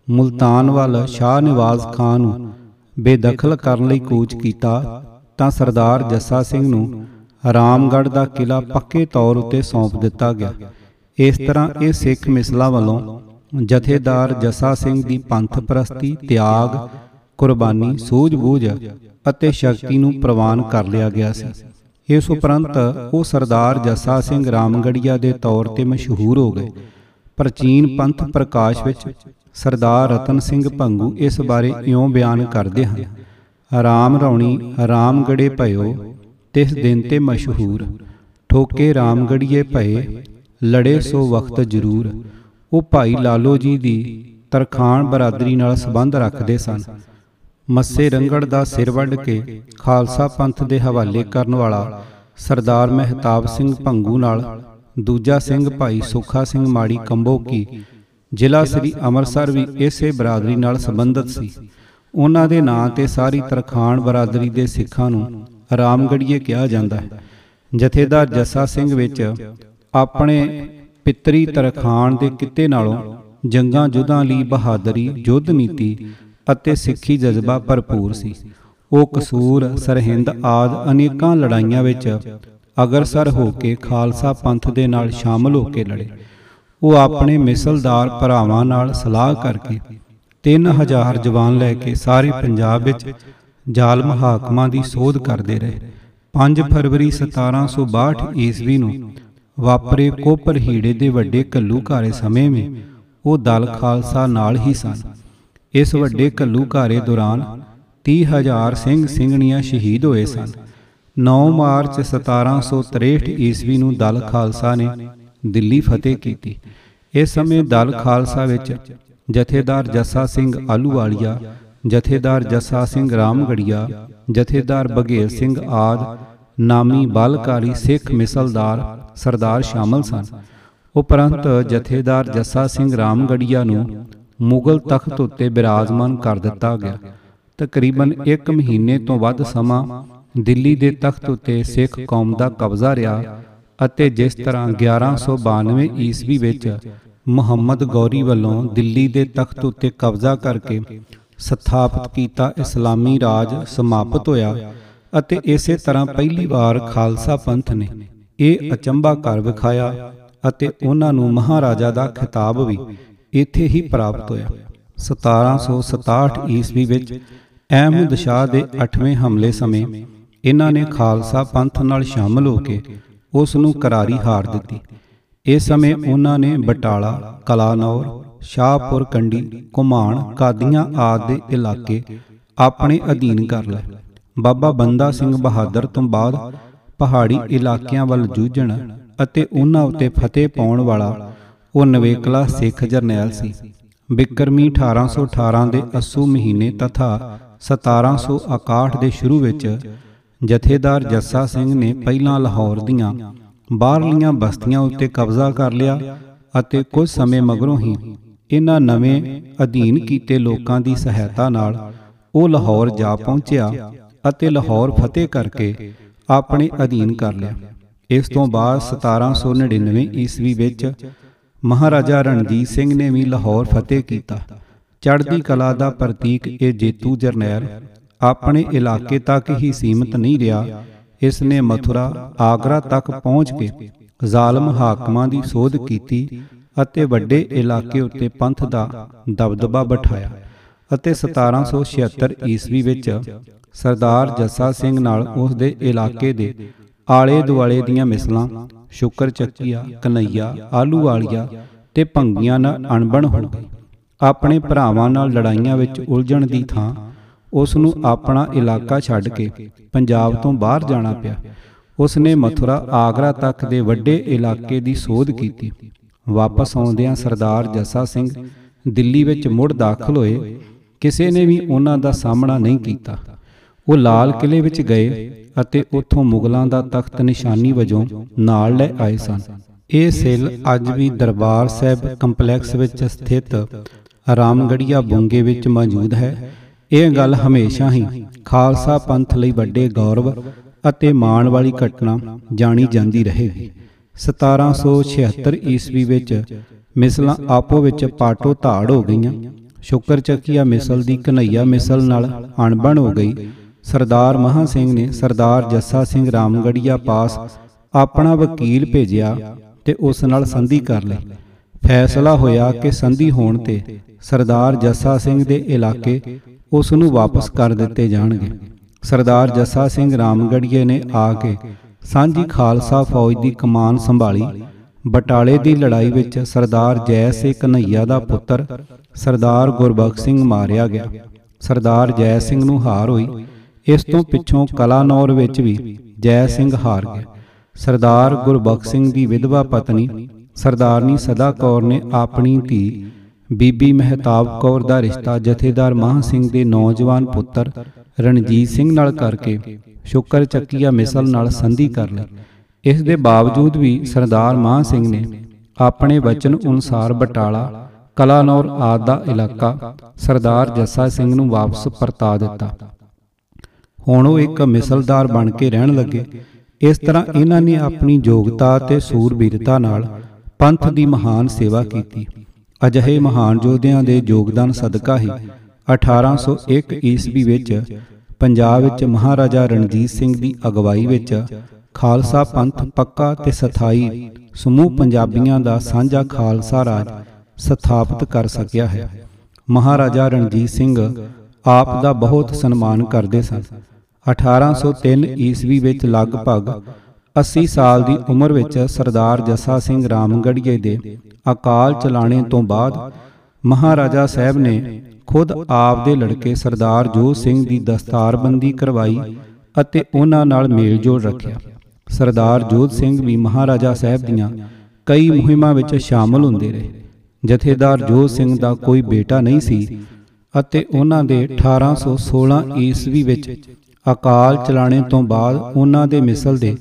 ਮੁਲਤਾਨ ਵੱਲ ਸ਼ਾਹ ਨਿਵਾਜ਼ ਖਾਨ ਨੂੰ ਬੇਦਖਲ ਕਰਨ ਲਈ ਕੂਚ ਕੀਤਾ, ਤਾਂ ਸਰਦਾਰ ਜੱਸਾ ਸਿੰਘ ਨੂੰ ਰਾਮਗੜ੍ਹ ਦਾ ਕਿਲਾ ਪੱਕੇ ਤੌਰ ਉਤੇ ਸੌਂਪ ਦਿੱਤਾ ਗਿਆ। ਇਸ ਤਰ੍ਹਾਂ ਇਹ ਸਿੱਖ ਮਿਸਲਾਂ ਵੱਲੋਂ ਜਥੇਦਾਰ ਜੱਸਾ ਸਿੰਘ ਦੀ ਪੰਥ ਪ੍ਰਸਤੀ, ਤਿਆਗ, ਕੁਰਬਾਨੀ, ਸੂਝ-ਬੂਝ ਅਤੇ ਸ਼ਕਤੀ ਨੂੰ ਪ੍ਰਵਾਨ ਕਰ ਲਿਆ ਗਿਆ ਸੀ। ਇਸ ਉਪਰੰਤ ਉਹ ਸਰਦਾਰ ਜੱਸਾ ਸਿੰਘ ਰਾਮਗੜੀਆ ਦੇ ਤੌਰ ਤੇ ਮਸ਼ਹੂਰ ਹੋ ਗਏ। ਪ੍ਰਾਚੀਨ ਪੰਥ ਪ੍ਰਕਾਸ਼ ਵਿੱਚ ਸਰਦਾਰ ਰਤਨ ਸਿੰਘ ਭੰਗੂ ਇਸ ਬਾਰੇ ਇਉਂ ਬਿਆਨ ਕਰਦੇ ਹਨ, ਰਾਮ ਰੌਣੀ, ਰਾਮਗੜੇ ਭਇਓ, ਤਿਸ ਦਿਨ ਤੇ ਮਸ਼ਹੂਰ। ਠੋਕੇ ਰਾਮਗੜੀਏ ਭਏ, ਲੜੇ ਸੋ ਵਕਤ ਜ਼ਰੂਰ। ਉਹ ਭਾਈ ਲਾਲੋ ਜੀ ਦੀ ਤਰਖਾਨ ਬਰਾਦਰੀ ਨਾਲ ਸੰਬੰਧ ਰੱਖਦੇ ਸਨ। ਮੱਸੇ ਰੰਗੜ ਦਾ ਸਿਰ ਵੱਢ ਕੇ ਖਾਲਸਾ ਪੰਥ ਦੇ ਹਵਾਲੇ ਕਰਨ ਵਾਲਾ ਸਰਦਾਰ ਮਹਿਤਾਬ ਸਿੰਘ ਭੰਗੂ ਨਾਲ ਦੂਜਾ ਸਿੰਘ ਭਾਈ ਸੁਖਾ ਸਿੰਘ ਮਾੜੀ ਕੰਬੋ ਕੀ ਜ਼ਿਲ੍ਹਾ ਸ੍ਰੀ ਅੰਮ੍ਰਿਤਸਰ ਵੀ ਇਸੇ ਬਰਾਦਰੀ ਨਾਲ ਸੰਬੰਧਿਤ ਸੀ। ਉਹਨਾਂ ਦੇ ਨਾਂ ਤੇ ਸਾਰੀ ਤਰਖਾਨ ਬਰਾਦਰੀ ਦੇ ਸਿੱਖਾਂ ਨੂੰ ਰਾਮਗੜੀਏ ਕਿਹਾ ਜਾਂਦਾ ਹੈ। ਜਥੇਦਾਰ ਜੱਸਾ ਸਿੰਘ ਵਿੱਚ ਆਪਣੇ ਪਿਤਰੀ ਤਰਖਾਨ ਦੇ ਕਿੱਤੇ ਨਾਲੋਂ ਜੰਗਾਂ ਜੁਦਾਂ ਲਈ ਬਹਾਦਰੀ ਯੁੱਧ ਨੀਤੀ ਅਤੇ ਸਿੱਖੀ ਜਜ਼ਬਾ ਭਰਪੂਰ ਸੀ। ਉਹ ਕਸੂਰ, ਸਰਹਿੰਦ ਆਦ ਅਨੇਕਾਂ ਲੜਾਈਆਂ ਵਿੱਚ ਅਗਰਸਰ ਹੋ ਕੇ ਖਾਲਸਾ ਪੰਥ ਦੇ ਨਾਲ ਸ਼ਾਮਲ ਹੋ ਕੇ ਲੜੇ। ਉਹ ਆਪਣੇ ਮਿਸਲਦਾਰ ਭਰਾਵਾਂ ਨਾਲ ਸਲਾਹ ਕਰਕੇ 3000 ਜਵਾਨ ਲੈ ਕੇ ਸਾਰੇ ਪੰਜਾਬ ਵਿੱਚ ਜ਼ਾਲਮ ਹਾਕਮਾਂ ਦੀ ਸੋਧ ਕਰਦੇ ਰਹੇ। 5 ਫਰਵਰੀ 1762 ਈਸਵੀ ਨੂੰ ਵਾਪਰੇ ਕੋਪਰ ਹੀੜੇ ਦੇ ਵੱਡੇ ਕੱਲੂ ਘਾਰੇ ਸਮੇਂ ਵਿੱਚ ਉਹ ਦਲ ਖਾਲਸਾ ਨਾਲ ਹੀ ਸਨ। ਇਸ ਵੱਡੇ ਕੱਲੂ ਘਾਰੇ ਦੌਰਾਨ 30000 ਸਿੰਘ ਸਿੰਘਣੀਆਂ ਸ਼ਹੀਦ ਹੋਏ ਸਨ। 9 ਮਾਰਚ 1763 ਈਸਵੀ ਨੂੰ ਦਲ ਖਾਲਸਾ ਨੇ ਦਿੱਲੀ ਫਤਿਹ ਕੀਤੀ। ਇਸ ਸਮੇਂ ਦਲ ਖਾਲਸਾ ਵਿੱਚ ਜਥੇਦਾਰ ਜੱਸਾ ਸਿੰਘ ਆਲੂਵਾਲੀਆ ਜਥੇਦਾਰ ਜੱਸਾ ਸਿੰਘ ਰਾਮਗੜੀਆ, ਜਥੇਦਾਰ ਬਘੇਲ ਸਿੰਘ ਆਦ ਨਾਮੀ ਬਲਕਾਰੀ ਸਿੱਖ ਮਿਸਲਦਾਰ ਸਰਦਾਰ ਸ਼ਾਮਲ ਸਨ। ਉਪਰੰਤ ਜਥੇਦਾਰ ਜੱਸਾ ਸਿੰਘ ਰਾਮਗੜੀਆ ਨੂੰ ਮੁਗਲ ਤਖਤ ਉੱਤੇ ਬਿਰਾਜਮਾਨ ਕਰ ਦਿੱਤਾ ਗਿਆ। ਤਕਰੀਬਨ 1 ਮਹੀਨੇ ਤੋਂ ਵੱਧ ਸਮਾਂ ਦਿੱਲੀ ਦੇ ਤਖਤ ਉੱਤੇ ਸਿੱਖ ਕੌਮ ਦਾ ਕਬਜ਼ਾ ਰਿਹਾ ਅਤੇ ਜਿਸ ਤਰ੍ਹਾਂ 1192 ਈਸਵੀ ਵਿੱਚ ਮੁਹੰਮਦ ਗੌਰੀ ਵੱਲੋਂ ਦਿੱਲੀ ਦੇ ਤਖਤ ਉੱਤੇ ਕਬਜ਼ਾ ਕਰਕੇ ਸਥਾਪਿਤ ਕੀਤਾ ਇਸਲਾਮੀ ਰਾਜ ਸਮਾਪਤ ਹੋਇਆ ਅਤੇ ਇਸੇ ਤਰ੍ਹਾਂ ਪਹਿਲੀ ਵਾਰ ਖਾਲਸਾ ਪੰਥ ਨੇ ਇਹ ਅਚੰਭਾ ਕਰ ਵਿਖਾਇਆ ਅਤੇ ਉਹਨਾਂ ਨੂੰ ਮਹਾਰਾਜਾ ਦਾ ਖਿਤਾਬ ਵੀ ਇੱਥੇ ਹੀ ਪ੍ਰਾਪਤ ਹੋਇਆ। 1767 ਈਸਵੀ ਵਿੱਚ ਅਹਿਮਦ ਸ਼ਾਹ ਦੇ 8ਵੇਂ ਹਮਲੇ ਸਮੇਂ ਇਹਨਾਂ ਨੇ ਖਾਲਸਾ ਪੰਥ ਨਾਲ ਸ਼ਾਮਲ ਹੋ ਕੇ ਉਸ ਨੂੰ ਕਰਾਰੀ ਹਾਰ ਦਿੱਤੀ। ਇਸ ਸਮੇਂ ਉਹਨਾਂ ਨੇ ਬਟਾਲਾ, ਕਲਾਨੌਰ, ਸ਼ਾਹਪੁਰ, ਕੰਡੀ ਕੁਮਾਨ ਕਾਦੀਆਂ ਆਦਿ ਦੇ ਇਲਾਕੇ ਆਪਣੇ ਅਧੀਨ ਕਰ ਲਏ। ਬਾਬਾ ਬੰਦਾ ਸਿੰਘ ਬਹਾਦਰ ਤੋਂ ਬਾਅਦ ਪਹਾੜੀ ਇਲਾਕਿਆਂ ਵੱਲ ਜੂਝਣ ਅਤੇ ਉਹਨਾਂ ਉੱਤੇ ਫਤਿਹ ਪਾਉਣ ਵਾਲਾ ਉਹ ਨਵੇਕਲਾ ਸਿੱਖ ਜਰਨੈਲ ਸੀ। ਬਿਕਰਮੀ 1818 ਦੇ ਅਸੂ ਮਹੀਨੇ ਤਥਾ 1761 ਦੇ ਸ਼ੁਰੂ ਵਿੱਚ ਜਥੇਦਾਰ ਜੱਸਾ ਸਿੰਘ ਨੇ ਪਹਿਲਾਂ ਲਾਹੌਰ ਦੀਆਂ ਬਾਹਰਲੀਆਂ ਬਸਤੀਆਂ ਉੱਤੇ ਕਬਜ਼ਾ ਕਰ ਲਿਆ ਅਤੇ ਕੁਝ ਸਮੇਂ ਮਗਰੋਂ ਹੀ ਇਹਨਾਂ ਨਵੇਂ ਅਧੀਨ ਕੀਤੇ ਲੋਕਾਂ ਦੀ ਸਹਾਇਤਾ ਨਾਲ ਉਹ ਲਾਹੌਰ ਜਾ ਪਹੁੰਚਿਆ ਅਤੇ ਲਾਹੌਰ ਫਤਿਹ ਕਰਕੇ ਆਪਣੇ ਅਧੀਨ ਕਰ ਲਿਆ। ਇਸ ਤੋਂ ਬਾਅਦ 1799 ਈਸਵੀ ਵਿੱਚ ਮਹਾਰਾਜਾ ਰਣਜੀਤ ਸਿੰਘ ਨੇ ਵੀ ਲਾਹੌਰ ਫਤਿਹ ਕੀਤਾ। ਚੜ੍ਹਦੀ ਕਲਾ ਦਾ ਪ੍ਰਤੀਕ ਇਹ ਜੇਤੂ ਜਰਨੈਲ ਆਪਣੇ ਇਲਾਕੇ ਤੱਕ ਹੀ ਸੀਮਿਤ ਨਹੀਂ ਰਿਹਾ। ਇਸ ਨੇ ਮਥੁਰਾ, ਆਗਰਾ ਤੱਕ ਪਹੁੰਚ ਕੇ ਜ਼ਾਲਮ ਹਾਕਮਾਂ ਦੀ ਸੋਧ ਕੀਤੀ ਅਤੇ ਵੱਡੇ ਇਲਾਕੇ ਉੱਤੇ ਪੰਥ ਦਾ ਦਬਦਬਾ ਬਿਠਾਇਆ ਅਤੇ 1776 ਈਸਵੀ ਵਿੱਚ ਸਰਦਾਰ ਜੱਸਾ ਸਿੰਘ ਨਾਲ ਉਸ ਦੇ ਇਲਾਕੇ ਦੇ ਆਲੇ ਦੁਆਲੇ ਦੀਆਂ ਮਿਸਲਾਂ ਸ਼ੁਕਰ ਚੱਕੀਆ ਕਨਈਆ ਆਲੂ ਵਾਲੀਆ ਤੇ ਭੰਗੀਆਂ ਨਾਲ ਅਣਬਣ ਹੋ ਗਈ ਆਪਣੇ ਭਰਾਵਾਂ ਨਾਲ ਲੜਾਈਆਂ ਵਿੱਚ ਉਲਝਣ ਦੀ ਥਾਂ ਉਸ ਨੂੰ ਆਪਣਾ ਇਲਾਕਾ ਛੱਡ ਕੇ ਪੰਜਾਬ ਤੋਂ ਬਾਹਰ ਜਾਣਾ ਪਿਆ। ਉਸ ਨੇ ਮਥੁਰਾ ਆਗਰਾ ਤੱਕ ਦੇ ਵੱਡੇ ਇਲਾਕੇ ਦੀ ਸੋਧ ਕੀਤੀ। ਵਾਪਸ ਆਉਂਦਿਆਂ ਸਰਦਾਰ ਜੱਸਾ ਸਿੰਘ ਦਿੱਲੀ ਵਿੱਚ ਮੁੜ ਦਾਖਲ ਹੋਏ। ਕਿਸੇ ਨੇ ਵੀ ਉਹਨਾਂ ਦਾ ਸਾਹਮਣਾ ਨਹੀਂ ਕੀਤਾ। ਉਹ ਲਾਲ ਕਿਲੇ ਵਿੱਚ ਗਏ। ਅਤੇ ਉੱਥੋਂ ਮੁਗਲਾਂ ਦਾ ਤਖਤ ਨਿਸ਼ਾਨੀ ਵਜੋਂ ਨਾਲ ਲੈ ਆਏ ਸਨ। ਇਹ ਸਿਲ ਅੱਜ ਵੀ ਦਰਬਾਰ ਸਾਹਿਬ ਕੰਪਲੈਕਸ ਵਿੱਚ ਸਥਿਤ ਰਾਮਗੜੀਆ ਬੁੰਗੇ ਵਿੱਚ ਮੌਜੂਦ ਹੈ। ਇਹ ਗੱਲ ਹਮੇਸ਼ਾ ਹੀ ਖਾਲਸਾ ਪੰਥ ਲਈ ਵੱਡੇ ਗੌਰਵ ਅਤੇ ਮਾਣ ਵਾਲੀ ਘਟਨਾ ਜਾਣੀ ਜਾਂਦੀ ਰਹੇਗੀ। 1776 ਈਸਵੀ ਵਿੱਚ ਮਿਸਲਾਂ ਆਪੋ ਵਿੱਚ ਪਾਟੋ ਧਾੜ ਹੋ ਗਈਆਂ। ਸ਼ੁਕਰ ਚੱਕੀਆ ਮਿਸਲ ਦੀ ਕਨਈਆ ਮਿਸਲ ਨਾਲ ਅਣਬਣ ਹੋ ਗਈ। ਸਰਦਾਰ ਮਹਾ ਸਿੰਘ ਨੇ ਸਰਦਾਰ ਜੱਸਾ ਸਿੰਘ ਰਾਮਗੜੀਆ ਪਾਸ ਆਪਣਾ ਵਕੀਲ ਭੇਜਿਆ ਤੇ ਉਸ ਨਾਲ ਸੰਧੀ ਕਰ ਲਈ। ਫੈਸਲਾ ਹੋਇਆ ਕਿ ਸੰਧੀ ਹੋਣ ਤੇ ਸਰਦਾਰ ਜੱਸਾ ਸਿੰਘ ਦੇ ਇਲਾਕੇ ਉਸ ਨੂੰ ਵਾਪਸ ਕਰ ਦਿੱਤੇ ਜਾਣਗੇ। ਸਰਦਾਰ ਜੱਸਾ ਸਿੰਘ ਰਾਮਗੜੀਏ ਨੇ ਆ ਕੇ ਸਾਂਝੀ ਖਾਲਸਾ ਫੌਜ ਦੀ ਕਮਾਨ ਸੰਭਾਲੀ। ਬਟਾਲੇ ਦੀ ਲੜਾਈ ਵਿੱਚ ਸਰਦਾਰ ਜੈ ਸਿੰਘ ਕਨਈਆ ਦਾ ਪੁੱਤਰ ਸਰਦਾਰ ਗੁਰਬਖਸ਼ ਸਿੰਘ ਮਾਰਿਆ ਗਿਆ। ਸਰਦਾਰ ਜੈ ਸਿੰਘ ਨੂੰ ਹਾਰ ਹੋਈ। ਇਸ ਤੋਂ ਪਿੱਛੋਂ ਕਲਾਨੌਰ ਵਿੱਚ ਵੀ ਜੈ ਸਿੰਘ ਹਾਰ ਗਿਆ ਸਰਦਾਰ ਗੁਰਬਖਸ਼ ਸਿੰਘ ਦੀ ਵਿਧਵਾ ਪਤਨੀ ਸਰਦਾਰਨੀ ਸਦਾ ਕੌਰ ਨੇ ਆਪਣੀ ਧੀ ਬੀਬੀ ਮਹਿਤਾਬ ਕੌਰ ਦਾ ਰਿਸ਼ਤਾ ਜਥੇਦਾਰ ਮਾਹ ਸਿੰਘ ਦੇ ਨੌਜਵਾਨ ਪੁੱਤਰ ਰਣਜੀਤ ਸਿੰਘ ਨਾਲ ਕਰਕੇ ਸ਼ੁਕਰ ਚੱਕੀਆ ਮਿਸਲ ਨਾਲ ਸੰਧੀ ਕਰ ਲਈ। ਇਸ ਦੇ ਬਾਵਜੂਦ ਵੀ ਸਰਦਾਰ ਮਾਹ ਸਿੰਘ ਨੇ ਆਪਣੇ ਵਚਨ ਅਨੁਸਾਰ ਬਟਾਲਾ ਕਲਾਨੌਰ ਆਦ ਦਾ ਇਲਾਕਾ ਸਰਦਾਰ ਜੱਸਾ ਸਿੰਘ ਨੂੰ ਵਾਪਸ ਪਰਤਾ ਦਿੱਤਾ ਹੁਣ ਉਹ ਇੱਕ ਮਿਸਲਦਾਰ ਬਣ ਕੇ ਰਹਿਣ ਲੱਗੇ। ਇਸ ਤਰ੍ਹਾਂ ਇਹਨਾਂ ਨੇ ਆਪਣੀ ਯੋਗਤਾ ਤੇ ਸੂਰਬੀਰਤਾ ਨਾਲ ਪੰਥ ਦੀ ਮਹਾਨ ਸੇਵਾ ਕੀਤੀ। ਅਜਿਹੇ ਮਹਾਨ ਯੋਧਿਆਂ ਦੇ ਯੋਗਦਾਨ ਸਦਕਾ ਹੀ 1801 ਈਸਵੀ ਵਿੱਚ ਪੰਜਾਬ ਵਿੱਚ ਮਹਾਰਾਜਾ ਰਣਜੀਤ ਸਿੰਘ ਦੀ ਅਗਵਾਈ ਵਿੱਚ ਖਾਲਸਾ ਪੰਥ ਪੱਕਾ ਤੇ ਸਥਾਈ ਸਮੂਹ ਪੰਜਾਬੀਆਂ ਦਾ ਸਾਂਝਾ ਖਾਲਸਾ ਰਾਜ ਸਥਾਪਿਤ ਕਰ ਸਕਿਆ ਹੈ। ਮਹਾਰਾਜਾ ਰਣਜੀਤ ਸਿੰਘ ਆਪ ਦਾ ਬਹੁਤ ਸਨਮਾਨ ਕਰਦੇ ਸਨ। 1803 ਈਸਵੀ ਵਿੱਚ ਲਗਭਗ 80 ਸਾਲ ਦੀ ਉਮਰ ਵਿੱਚ ਸਰਦਾਰ ਜੱਸਾ ਸਿੰਘ ਰਾਮਗੜੀਏ ਦੇ ਅਕਾਲ ਚਲਾਣੇ ਤੋਂ ਬਾਅਦ ਮਹਾਰਾਜਾ ਸਾਹਿਬ ਨੇ ਖੁਦ ਆਪ ਦੇ ਲੜਕੇ ਸਰਦਾਰ ਜੋਤ ਸਿੰਘ ਦੀ ਦਸਤਾਰਬੰਦੀ ਕਰਵਾਈ ਅਤੇ ਉਹਨਾਂ ਨਾਲ ਮੇਲਜੋਲ ਰੱਖਿਆ। ਸਰਦਾਰ ਜੋਤ ਸਿੰਘ ਵੀ ਮਹਾਰਾਜਾ ਸਾਹਿਬ ਦੀਆਂ ਕਈ ਮੁਹਿੰਮਾਂ ਵਿੱਚ ਸ਼ਾਮਲ ਹੁੰਦੇ ਰਹੇ। ਜਥੇਦਾਰ ਜੋਤ ਸਿੰਘ ਦਾ ਕੋਈ ਬੇਟਾ ਨਹੀਂ ਸੀ ਅਤੇ ਉਹਨਾਂ ਦੇ 1816 ਈਸਵੀ ਵਿੱਚ ਅਕਾਲ ਚਲਾਣੇ ਤੋਂ ਬਾਅਦ ਉਹਨਾਂ ਦੇ ਮਿਸਲ ਦੇ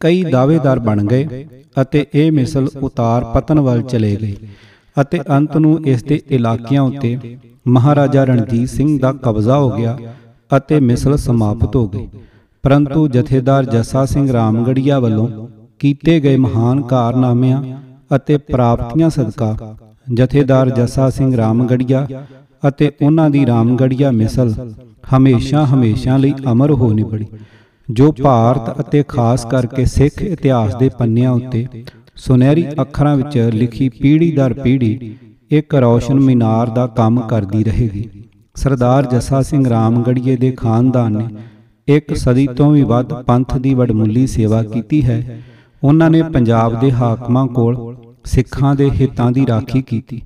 ਕਈ ਦਾਅਵੇਦਾਰ ਬਣ ਗਏ ਅਤੇ ਇਹ ਮਿਸਲ ਉਤਾਰ ਪਤਨ ਵੱਲ ਚਲੇ ਗਈ ਅਤੇ ਅੰਤ ਨੂੰ ਇਸ ਦੇ ਇਲਾਕਿਆਂ ਉੱਤੇ ਮਹਾਰਾਜਾ ਰਣਜੀਤ ਸਿੰਘ ਦਾ ਕਬਜ਼ਾ ਹੋ ਗਿਆ ਅਤੇ ਮਿਸਲ ਸਮਾਪਤ ਹੋ ਗਈ ਪਰੰਤੂ ਜਥੇਦਾਰ ਜੱਸਾ ਸਿੰਘ ਰਾਮਗੜੀਆ ਵੱਲੋਂ ਕੀਤੇ ਗਏ ਮਹਾਨ ਕਾਰਨਾਮਿਆਂ ਅਤੇ ਪ੍ਰਾਪਤੀਆਂ ਸਦਕਾ ਜਥੇਦਾਰ ਜੱਸਾ ਸਿੰਘ ਰਾਮਗੜੀਆ ਅਤੇ ਉਹਨਾਂ ਦੀ ਰਾਮਗੜੀਆ ਮਿਸਲ ਹਮੇਸ਼ਾ ਹਮੇਸ਼ਾ ਲਈ ਅਮਰ ਹੋ ਨਿਬੜੀ ਜੋ ਭਾਰਤ ਅਤੇ ਖਾਸ ਕਰਕੇ ਸਿੱਖ ਇਤਿਹਾਸ ਦੇ ਪੰਨਿਆਂ ਉੱਤੇ ਸੁਨਹਿਰੀ ਅੱਖਰਾਂ ਵਿੱਚ ਲਿਖੀ ਪੀੜ੍ਹੀ ਦਰ ਪੀੜ੍ਹੀ ਇੱਕ ਰੌਸ਼ਨ ਮੀਨਾਰ ਦਾ ਕੰਮ ਕਰਦੀ ਰਹੇਗੀ। ਸਰਦਾਰ ਜੱਸਾ ਸਿੰਘ ਰਾਮਗੜੀਏ ਦੇ ਖਾਨਦਾਨ ਨੇ ਇੱਕ ਸਦੀ ਤੋਂ ਵੀ ਵੱਧ ਪੰਥ ਦੀ ਵਡਮੁੱਲੀ ਸੇਵਾ ਕੀਤੀ ਹੈ। ਉਹਨਾਂ ਨੇ ਪੰਜਾਬ ਦੇ ਹਾਕਮਾਂ ਕੋਲ ਸਿੱਖਾਂ ਦੇ ਹਿੱਤਾਂ ਦੀ ਰਾਖੀ ਕੀਤੀ।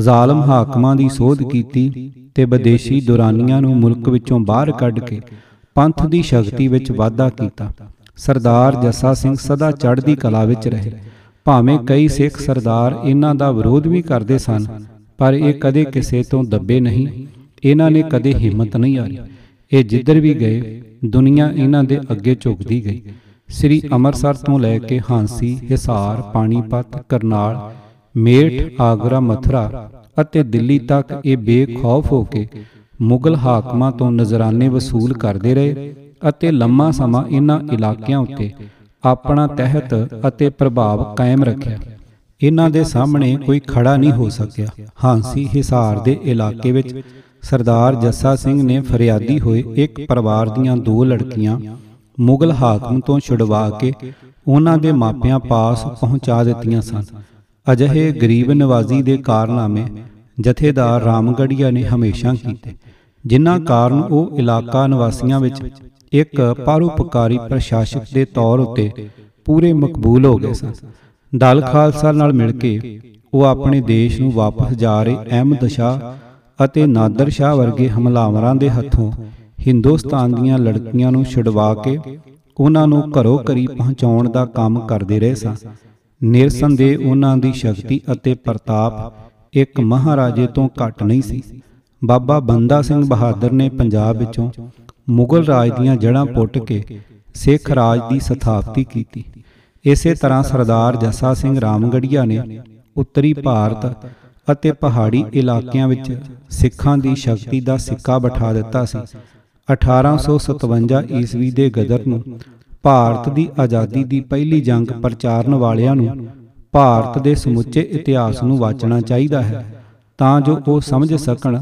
ਜ਼ਾਲਮ ਹਾਕਮਾਂ ਦੀ ਸੋਧ ਕੀਤੀ ਤੇ ਵਿਦੇਸ਼ੀ ਦੁਰਾਨੀਆਂ ਨੂੰ ਮੁਲਕ ਵਿੱਚੋਂ ਬਾਹਰ ਕੱਢ ਕੇ ਪੰਥ ਦੀ ਸ਼ਕਤੀ ਵਿੱਚ ਵਾਧਾ ਕੀਤਾ। ਸਰਦਾਰ ਜੱਸਾ ਸਿੰਘ ਸਦਾ ਚੜ੍ਹਦੀ ਕਲਾ ਵਿੱਚ ਰਹੇ। ਭਾਵੇਂ ਕਈ ਸਿੱਖ ਸਰਦਾਰ ਇਹਨਾਂ ਦਾ ਵਿਰੋਧ ਵੀ ਕਰਦੇ ਸਨ, ਪਰ ਇਹ ਕਦੇ ਕਿਸੇ ਤੋਂ ਦੱਬੇ ਨਹੀਂ। ਇਹਨਾਂ ਨੇ ਕਦੇ ਹਿੰਮਤ ਨਹੀਂ ਹਾਰੀ। ਇਹ ਜਿੱਧਰ ਵੀ ਗਏ, ਦੁਨੀਆ ਇਹਨਾਂ ਦੇ ਅੱਗੇ ਝੁਕਦੀ ਗਈ। ਸ੍ਰੀ ਅੰਮ੍ਰਿਤਸਰ ਤੋਂ ਲੈ ਕੇ ਹਾਂਸੀ, ਹਿਸਾਰ, ਪਾਣੀਪਤ, ਕਰਨਾਲ ਮੇਠ ਆਗਰਾ, ਮਥੁਰਾ ਅਤੇ ਦਿੱਲੀ ਤੱਕ ਇਹ ਬੇਖੌਫ ਹੋ ਕੇ ਮੁਗਲ ਹਾਕਮਾਂ ਤੋਂ ਨਜ਼ਰਾਨੇ ਵਸੂਲ ਕਰਦੇ ਰਹੇ ਅਤੇ ਲੰਮਾ ਸਮਾਂ ਇਹਨਾਂ ਇਲਾਕਿਆਂ ਉੱਤੇ ਆਪਣਾ ਤਹਿਤ ਅਤੇ ਪ੍ਰਭਾਵ ਕਾਇਮ ਰੱਖਿਆ। ਇਹਨਾਂ ਦੇ ਸਾਹਮਣੇ ਕੋਈ ਖੜਾ ਨਹੀਂ ਹੋ ਸਕਿਆ। ਹਾਂਸੀ ਹਿਸਾਰ ਦੇ ਇਲਾਕੇ ਵਿੱਚ ਸਰਦਾਰ ਜੱਸਾ ਸਿੰਘ ਨੇ ਫਰਿਆਦੀ ਹੋਏ ਇੱਕ ਪਰਿਵਾਰ ਦੀਆਂ ਦੋ ਲੜਕੀਆਂ ਮੁਗਲ ਹਾਕਮ ਤੋਂ ਛੁਡਵਾ ਕੇ ਉਹਨਾਂ ਦੇ ਮਾਪਿਆਂ ਪਾਸ ਪਹੁੰਚਾ ਦਿੱਤੀਆਂ ਸਨ। ਅਜਿਹੇ ਗਰੀਬ ਨਵਾਜ਼ੀ ਦੇ ਕਾਰਨਾਮੇ ਜਥੇਦਾਰ ਰਾਮਗੜੀਆ ਨੇ ਹਮੇਸ਼ਾ ਕੀਤੇ, ਜਿਨ੍ਹਾਂ ਕਾਰਨ ਉਹ ਇਲਾਕਾ ਨਿਵਾਸੀਆਂ ਵਿੱਚ ਇੱਕ ਪਰਉਪਕਾਰੀ ਪ੍ਰਸ਼ਾਸਕ ਦੇ ਤੌਰ ਉੱਤੇ ਪੂਰੇ ਮਕਬੂਲ ਹੋ ਗਏ ਸਨ। ਦਲ ਖਾਲਸਾ ਨਾਲ ਮਿਲ ਕੇ ਉਹ ਆਪਣੇ ਦੇਸ਼ ਨੂੰ ਵਾਪਸ ਜਾ ਰਹੇ ਅਹਿਮਦ ਸ਼ਾਹ ਅਤੇ ਨਾਦਰ ਸ਼ਾਹ ਵਰਗੇ ਹਮਲਾਵਰਾਂ ਦੇ ਹੱਥੋਂ ਹਿੰਦੁਸਤਾਨ ਦੀਆਂ ਲੜਕੀਆਂ ਨੂੰ ਛੁਡਵਾ ਕੇ ਉਹਨਾਂ ਨੂੰ ਘਰੋ ਘਰੀ ਪਹੁੰਚਾਉਣ ਦਾ ਕੰਮ ਕਰਦੇ ਰਹੇ ਸਨ। ਨਿਰਸੰਦੇਹ ਉਹਨਾਂ ਦੀ ਸ਼ਕਤੀ ਅਤੇ ਪ੍ਰਤਾਪ ਇੱਕ ਮਹਾਰਾਜੇ ਤੋਂ ਘੱਟ ਨਹੀਂ ਸੀ। ਬਾਬਾ ਬੰਦਾ ਸਿੰਘ ਬਹਾਦਰ ਨੇ ਪੰਜਾਬ ਵਿੱਚੋਂ ਮੁਗਲ ਰਾਜ ਦੀਆਂ ਜੜ੍ਹਾਂ ਪੁੱਟ ਕੇ ਸਿੱਖ ਰਾਜ ਦੀ ਸਥਾਪਤੀ ਕੀਤੀ। ਇਸੇ ਤਰ੍ਹਾਂ ਸਰਦਾਰ ਜੱਸਾ ਸਿੰਘ ਰਾਮਗੜੀਆ ਨੇ ਉੱਤਰੀ ਭਾਰਤ ਅਤੇ ਪਹਾੜੀ ਇਲਾਕਿਆਂ ਵਿੱਚ ਸਿੱਖਾਂ ਦੀ ਸ਼ਕਤੀ ਦਾ ਸਿੱਕਾ ਬਿਠਾ ਦਿੱਤਾ ਸੀ। 1857 ਈਸਵੀ ਦੇ ਗਦਰ ਨੂੰ ਭਾਰਤ ਦੀ ਆਜ਼ਾਦੀ ਦੀ ਪਹਿਲੀ ਜੰਗ ਪ੍ਰਚਾਰਨ ਵਾਲਿਆਂ ਨੂੰ ਭਾਰਤ ਦੇ ਸਮੁੱਚੇ ਇਤਿਹਾਸ ਨੂੰ ਵਾਚਣਾ ਚਾਹੀਦਾ ਹੈ ਤਾਂ ਜੋ ਉਹ ਸਮਝ ਸਕਣ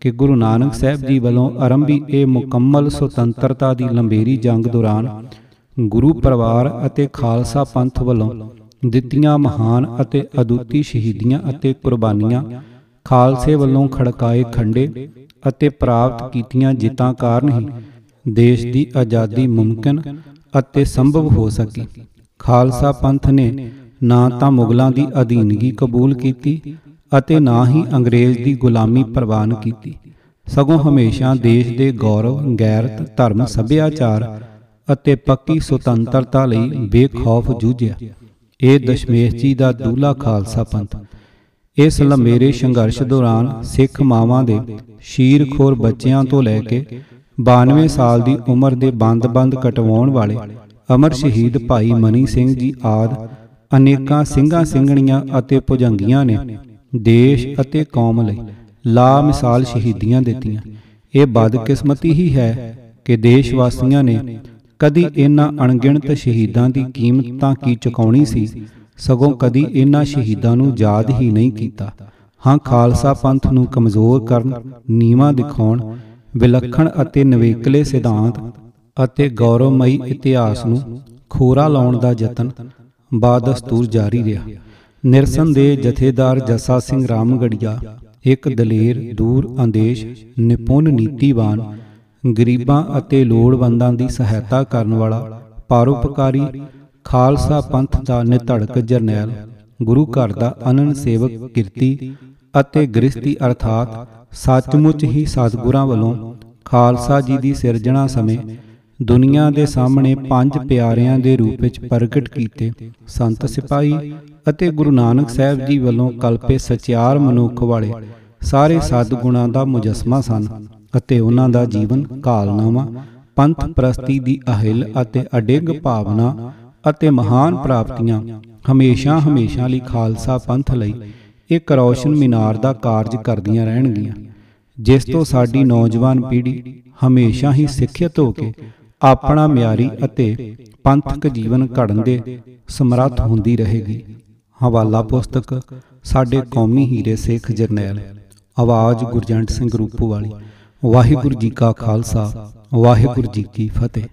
ਕਿ ਗੁਰੂ ਨਾਨਕ ਸਾਹਿਬ ਜੀ ਵੱਲੋਂ ਆਰੰਭੀ ਇਹ ਮੁਕੰਮਲ ਸੁਤੰਤਰਤਾ ਦੀ ਲੰਬੇਰੀ ਜੰਗ ਦੌਰਾਨ ਗੁਰੂ ਪਰਿਵਾਰ ਅਤੇ ਖਾਲਸਾ ਪੰਥ ਵੱਲੋਂ ਦਿੱਤੀਆਂ ਮਹਾਨ ਅਤੇ ਅਦੁੱਤੀ ਸ਼ਹੀਦੀਆਂ ਅਤੇ ਕੁਰਬਾਨੀਆਂ, ਖਾਲਸੇ ਵੱਲੋਂ ਖੜਕਾਏ ਖੰਡੇ ਅਤੇ ਪ੍ਰਾਪਤ ਕੀਤੀਆਂ ਜਿੱਤਾਂ ਕਾਰਨ ਹੀ ਦੇਸ਼ ਦੀ ਆਜ਼ਾਦੀ ਮੁਮਕਿਨ ਅਤੇ ਸੰਭਵ ਹੋ ਸਕੀ। ਖਾਲਸਾ ਪੰਥ ਨੇ ਨਾ ਤਾਂ ਮੁਗਲਾਂ ਦੀ ਅਧੀਨਗੀ ਕਬੂਲ ਕੀਤੀ ਅਤੇ ਨਾ ਹੀ ਅੰਗਰੇਜ਼ ਦੀ ਗੁਲਾਮੀ ਪ੍ਰਵਾਨ ਕੀਤੀ। ਸਗੋਂ ਹਮੇਸ਼ਾ ਦੇਸ਼ ਦੇ ਗੌਰਵ, ਗੈਰਤ, ਧਰਮ, ਸੱਭਿਆਚਾਰ ਅਤੇ ਪੱਕੀ ਸੁਤੰਤਰਤਾ ਲਈ ਬੇਖੌਫ ਜੂਝਿਆ। ਇਹ ਦਸ਼ਮੇਸ਼ ਜੀ ਦਾ ਦੂਲਾ ਖਾਲਸਾ ਪੰਥ। ਇਸ ਲੰਮੇਰੇ ਸੰਘਰਸ਼ ਦੌਰਾਨ ਸਿੱਖ ਮਾਵਾਂ ਦੇ ਸ਼ੀਰਖੋਰ ਬੱਚਿਆਂ ਤੋਂ ਲੈ ਕੇ 92 ਸਾਲ ਦੀ ਉਮਰ ਦੇ ਬੰਦ-ਬੰਦ ਕਟਵਾਉਣ ਵਾਲੇ ਅਮਰ ਸ਼ਹੀਦ ਭਾਈ ਮਨੀ ਸਿੰਘ ਜੀ ਆਦ ਅਨੇਕਾਂ ਸਿੰਘਾਂ ਸਿੰਘਣੀਆਂ ਅਤੇ ਭੁਜੰਗੀਆਂ ਨੇ ਦੇਸ਼ ਅਤੇ ਕੌਮ ਲਈ ਲਾ ਮਿਸਾਲ ਸ਼ਹੀਦੀਆਂ ਦਿੱਤੀਆਂ। ਇਹ ਬਦਕਿਸਮਤੀ ਹੀ ਹੈ ਕਿ ਦੇਸ਼ ਵਾਸੀਆਂ ਨੇ ਕਦੀ ਇਹਨਾਂ ਅਣਗਿਣਤ ਸ਼ਹੀਦਾਂ ਦੀ ਕੀਮਤ ਤਾਂ ਕੀ ਚੁਕਾਉਣੀ ਸੀ, ਸਗੋਂ ਕਦੀ ਇਹਨਾਂ ਸ਼ਹੀਦਾਂ ਨੂੰ ਯਾਦ ਹੀ ਨਹੀਂ ਕੀਤਾ। ਹਾਂ, ਖਾਲਸਾ ਪੰਥ ਨੂੰ ਕਮਜ਼ੋਰ ਕਰਨ, ਨੀਵਾ ਦਿਖਾਉਣ ਵਿਲੱਖਣ ਅਤੇ ਨਵੇਕਲੇ ਸਿਧਾਂਤ ਅਤੇ ਗੌਰਵਮਈ ਇਤਿਹਾਸ ਨੂੰ ਖੋਰਾ ਲਾਉਣ ਦਾ ਯਤਨ ਬਾਦਸਤੂਰ ਜਾਰੀ ਰਿਹਾ। ਨਿਰਸਨ ਦੇ ਜਥੇਦਾਰ ਜੱਸਾ ਸਿੰਘ ਰਾਮਗੜੀਆ, ਇੱਕ ਦਲੇਰ, ਦੂਰ ਅੰਦੇਸ਼, ਨਿਪੁੰਨ ਨੀਤੀਵਾਨ, ਗਰੀਬਾਂ ਅਤੇ ਲੋੜਵੰਦਾਂ ਦੀ ਸਹਾਇਤਾ ਕਰਨ ਵਾਲਾ ਪਰਉਪਕਾਰੀ ਖਾਲਸਾ ਪੰਥ ਦਾ ਨਿਧੜਕ ਜਰਨੈਲ, ਗੁਰੂ ਘਰ ਦਾ ਅਨਨ ਸੇਵਕ ਕਿਰਤੀ ਅਤੇ ਗ੍ਰਸਤੀ ਅਰਥਾਤ ਸੱਚਮੁੱਚ ਹੀ ਸਤਿਗੁਰਾਂ ਵੱਲੋਂ ਖਾਲਸਾ ਜੀ ਦੀ ਸਿਰਜਣਾ ਸਮੇਂ ਦੁਨੀਆ ਦੇ ਸਾਹਮਣੇ ਪੰਜ ਪਿਆਰਿਆਂ ਦੇ ਰੂਪ ਵਿੱਚ ਪ੍ਰਗਟ ਕੀਤੇ ਸੰਤ ਸਿਪਾਹੀ ਅਤੇ ਗੁਰੂ ਨਾਨਕ ਸਾਹਿਬ ਜੀ ਵੱਲੋਂ ਕਲਪੇ ਸਚਿਆਰ ਮਨੁੱਖ ਵਾਲੇ ਸਾਰੇ ਸਤਿਗੁਣਾਂ ਦਾ ਮੁਜਸਮਾ ਸਨ ਅਤੇ ਉਹਨਾਂ ਦਾ ਜੀਵਨ ਕਾਲਨਾਮਾ, ਪੰਥ ਪ੍ਰਸਤੀ ਦੀ ਅਹਿਲ ਅਤੇ ਅਡਿੱਗ ਭਾਵਨਾ ਅਤੇ ਮਹਾਨ ਪ੍ਰਾਪਤੀਆਂ ਹਮੇਸ਼ਾ ਹਮੇਸ਼ਾ ਲਈ ਖਾਲਸਾ ਪੰਥ ਲਈ ਇੱਕ ਰੌਸ਼ਨ ਮੀਨਾਰ ਦਾ ਕਾਰਜ ਕਰਦੀਆਂ ਰਹਿਣਗੀਆਂ, ਜਿਸ ਤੋਂ ਸਾਡੀ ਨੌਜਵਾਨ ਪੀੜ੍ਹੀ ਹਮੇਸ਼ਾ ਹੀ ਸਿੱਖਿਅਤ ਹੋ ਕੇ ਆਪਣਾ ਮਿਆਰੀ ਅਤੇ ਪੰਥਕ ਜੀਵਨ ਘੜਨ ਦੇ ਸਮਰੱਥ ਹੁੰਦੀ ਰਹੇਗੀ। ਹਵਾਲਾ ਪੁਸਤਕ, ਸਾਡੇ ਕੌਮੀ ਹੀਰੇ ਸਿੱਖ ਜਰਨੈਲ, ਆਵਾਜ਼ ਗੁਰਜੰਟ ਸਿੰਘ ਰੂਪੋ ਵਾਲੀ ਵਾਹਿਗੁਰੂ ਜੀ ਕਾ ਖਾਲਸਾ, ਵਾਹਿਗੁਰੂ ਜੀ ਕੀ ਫਤਿਹ।